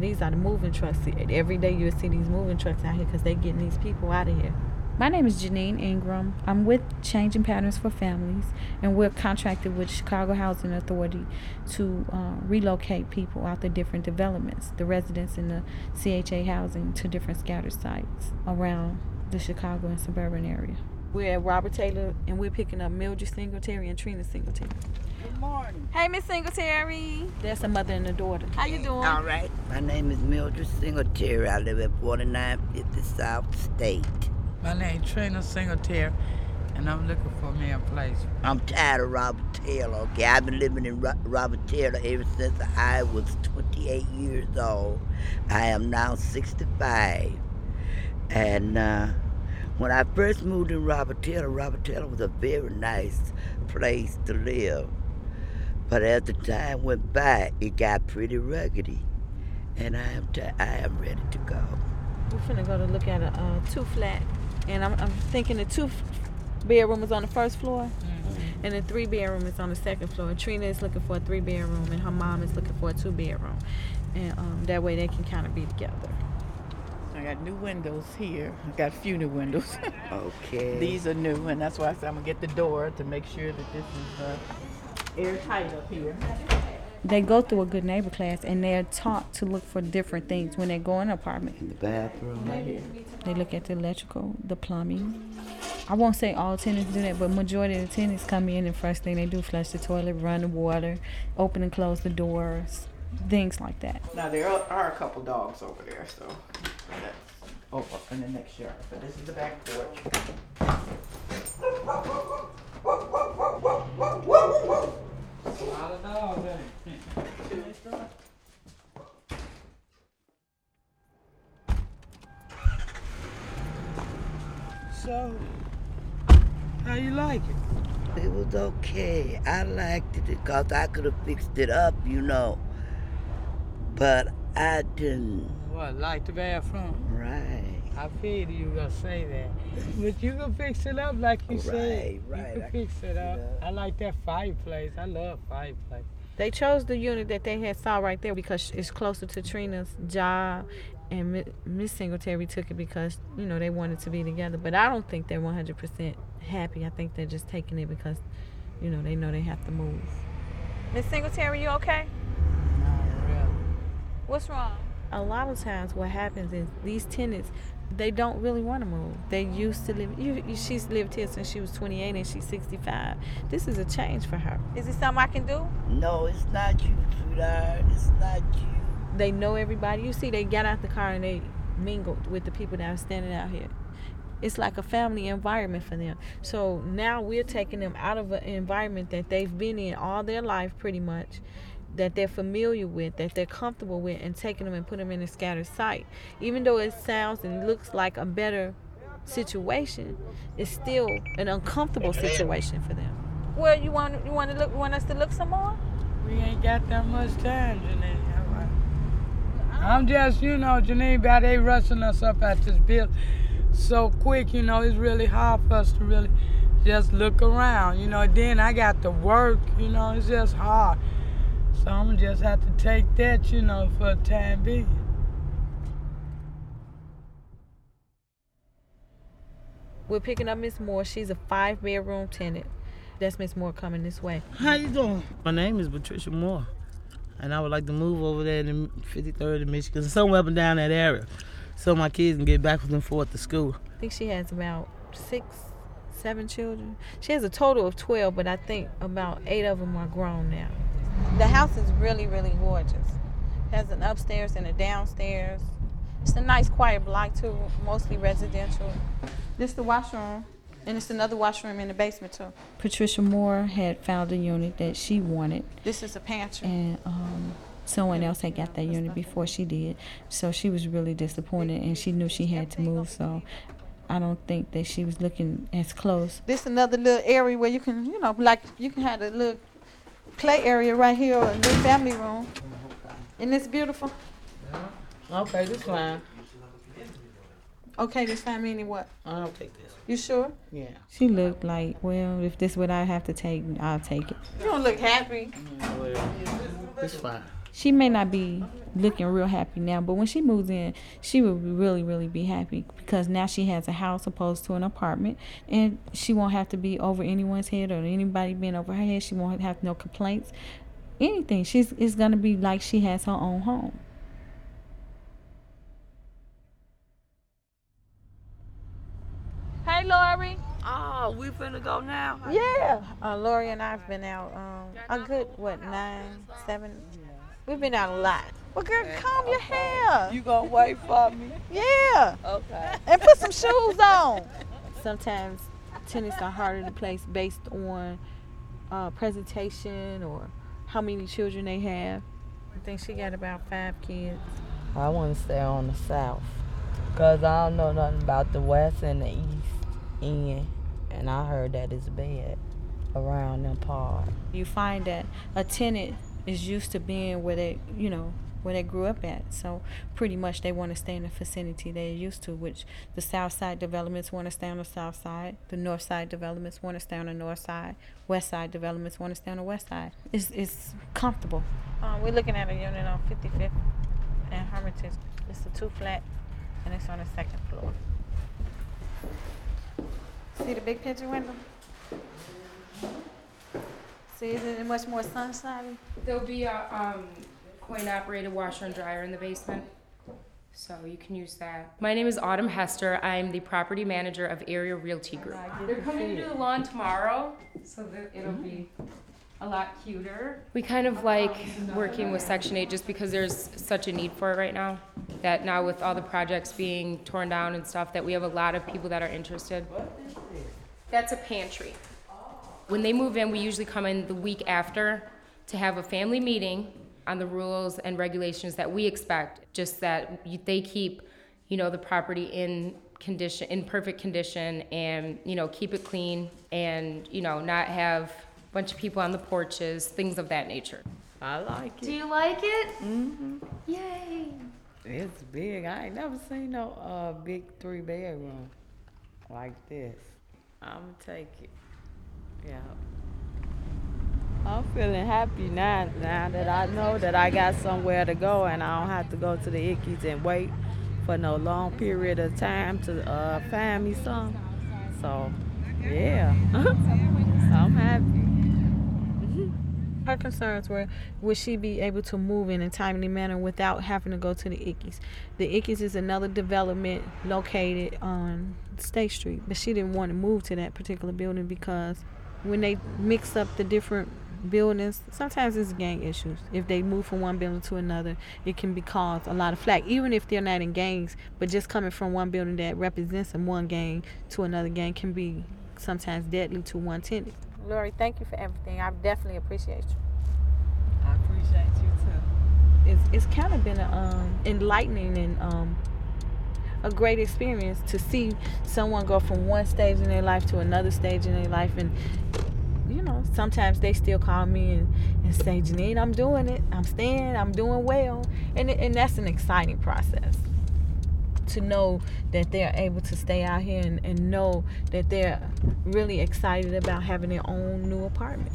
These are the moving trucks. Every day you'll see these moving trucks out here because they're getting these people out of here. My name is Janine Ingram. I'm with Changing Patterns for Families, and we're contracted with Chicago Housing Authority to uh, relocate people out to different developments, the residents in the CHA housing to different scattered sites around the Chicago and suburban area. We're at Robert Taylor, and we're picking up Mildred Singletary and Trina Singletary. Good morning. Hey, Miss Singletary. That's a mother and a daughter. How you doing? All right. My name is Mildred Singletary. I live at 4950 South State. My name is Trina Singletary, and I'm looking for me a place. I'm tired of Robert Taylor, okay? I've been living in Robert Taylor ever since I was 28 years old. I am now 65. And uh, when I first moved in Robert Taylor, Robert Taylor was a very nice place to live. But as the time went by, it got pretty ruggedy. And I am, t- I am ready to go. We're finna go to look at a uh, two flat, and I'm, I'm thinking the two bedroom is on the first floor, mm-hmm. and the three bedroom is on the second floor. Trina is looking for a three bedroom, and her mom is looking for a two bedroom, and um, that way they can kind of be together. I got new windows here. I got a few new windows. okay. These are new, and that's why I said I'm gonna get the door to make sure that this is uh, airtight up here they go through a good neighbor class and they're taught to look for different things when they go in an apartment. In the bathroom. Right here. They look at the electrical, the plumbing. I won't say all tenants do that, but majority of the tenants come in and first thing they do flush the toilet, run the water, open and close the doors, things like that. Now there are a couple dogs over there, so that's over in the next yard. But this is the back porch. A lot of dogs, So, how you like it? It was okay. I liked it because I could have fixed it up, you know. But I didn't. What, like the bathroom? Right. I feel you gonna say that. But you can fix it up like you right, said. Right, You can fix it up. I like that fireplace. I love fireplace. They chose the unit that they had saw right there because it's closer to Trina's job and Miss Singletary took it because you know they wanted to be together. But I don't think they're 100% happy. I think they're just taking it because you know they know they have to move. Miss Singletary, you okay? No, really. What's wrong? A lot of times, what happens is these tenants they don't really want to move. They used to live. You, you, she's lived here since she was 28 and she's 65. This is a change for her. Is it something I can do? No, it's not you, sweetheart. It's not you. They know everybody. You see, they got out the car and they mingled with the people that are standing out here. It's like a family environment for them. So now we're taking them out of an environment that they've been in all their life, pretty much, that they're familiar with, that they're comfortable with, and taking them and putting them in a scattered site. Even though it sounds and looks like a better situation, it's still an uncomfortable situation for them. Well, you want you want to look want us to look some more? We ain't got that much time, Janine. I'm just, you know, Janine, about they rushing us up at this bill so quick, you know, it's really hard for us to really just look around, you know. Then I got to work, you know, it's just hard. So I'm gonna just have to take that, you know, for a time being. We're picking up Miss Moore. She's a five bedroom tenant. That's Miss Moore coming this way. How you doing? My name is Patricia Moore and I would like to move over there in 53rd in Michigan, somewhere up and down that area, so my kids can get back and forth to school. I think she has about six, seven children. She has a total of 12, but I think about eight of them are grown now. The house is really, really gorgeous. It has an upstairs and a downstairs. It's a nice, quiet block too, mostly residential. This is the washroom. And it's another washroom in the basement too. Patricia Moore had found a unit that she wanted. This is a pantry. And um, someone else had got that unit before she did. So she was really disappointed and she knew she had to move. So I don't think that she was looking as close. This another little area where you can, you know, like you can have a little play area right here or a little family room. Isn't this beautiful? Yeah. Okay, this fine. Okay, this fine meaning what? I'll take this. You sure? Yeah. She looked like, well, if this what I have to take, I'll take it. You don't look happy. Yeah, well, it's fine. She may not be looking real happy now, but when she moves in, she will really, really be happy because now she has a house opposed to an apartment, and she won't have to be over anyone's head or anybody being over her head. She won't have no complaints, anything. She's it's gonna be like she has her own home. Hey, Lori. Oh, we finna go now? Yeah. Uh, Lori and I've been out um, a good, what, nine, seven? We've been out a lot. Well, girl, comb your hair. You gonna wait for me? Yeah. Okay. And put some shoes on. Sometimes tennis are harder to place based on uh, presentation or how many children they have. I think she got about five kids. I want to stay on the south because I don't know nothing about the west and the east end, and I heard that it's bad around them parts. You find that a tenant is used to being where they, you know, where they grew up at. So pretty much they want to stay in the vicinity they're used to, which the south side developments want to stay on the south side, the north side developments want to stay on the north side, west side developments want to stay on the west side. It's it's comfortable. Uh, we're looking at a unit on 55th and Hermitage. It's a two flat and it's on the second floor. See the big picture window? See, isn't it much more sunshiny? There'll be a um, coin operated washer and dryer in the basement. So you can use that. My name is Autumn Hester. I'm the property manager of Area Realty Group. They're coming to do the lawn tomorrow, so that it'll be a lot cuter. We kind of like working with Section 8 just because there's such a need for it right now. That now with all the projects being torn down and stuff, that we have a lot of people that are interested. That's a pantry. When they move in, we usually come in the week after to have a family meeting on the rules and regulations that we expect, just that they keep, you know, the property in condition, in perfect condition and, you know, keep it clean and, you know, not have a bunch of people on the porches, things of that nature. I like it. Do it. you like it? Mm-hmm. Yay. It's big. I ain't never seen no uh big three bedroom like this. I'ma take it. Yeah. I'm feeling happy now. Now that I know that I got somewhere to go and I don't have to go to the Ickes and wait for no long period of time to uh find me some. So, yeah. I'm happy. Her concerns were would she be able to move in a timely manner without having to go to the Ickes. The Ickes is another development located on State Street, but she didn't want to move to that particular building because when they mix up the different buildings, sometimes it's gang issues. If they move from one building to another, it can be cause a lot of flack, even if they're not in gangs, but just coming from one building that represents in one gang to another gang can be sometimes deadly to one tenant. Lori, thank you for everything. I definitely appreciate you. I appreciate you too. It's it's kind of been a, um, enlightening and um, a great experience to see someone go from one stage in their life to another stage in their life, and you know sometimes they still call me and, and say, Janine, I'm doing it. I'm staying. I'm doing well, and and that's an exciting process to know that they're able to stay out here and, and know that they're really excited about having their own new apartment.